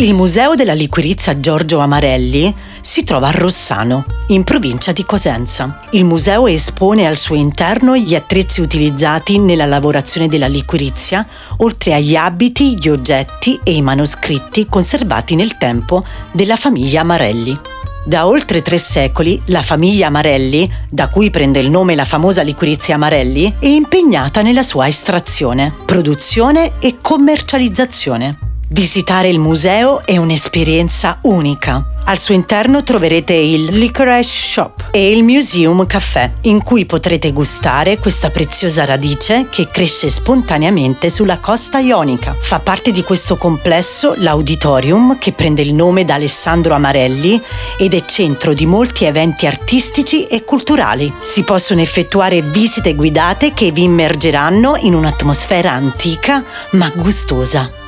Il Museo della Liquirizia Giorgio Amarelli si trova a Rossano, in provincia di Cosenza. Il museo espone al suo interno gli attrezzi utilizzati nella lavorazione della liquirizia, oltre agli abiti, gli oggetti e i manoscritti conservati nel tempo della famiglia Amarelli. Da oltre tre secoli la famiglia Amarelli, da cui prende il nome la famosa liquirizia Amarelli, è impegnata nella sua estrazione, produzione e commercializzazione. Visitare il museo è un'esperienza unica. Al suo interno troverete il Licorice Shop e il Museum Café, in cui potrete gustare questa preziosa radice che cresce spontaneamente sulla costa ionica. Fa parte di questo complesso l'Auditorium, che prende il nome da Alessandro Amarelli ed è centro di molti eventi artistici e culturali. Si possono effettuare visite guidate che vi immergeranno in un'atmosfera antica ma gustosa.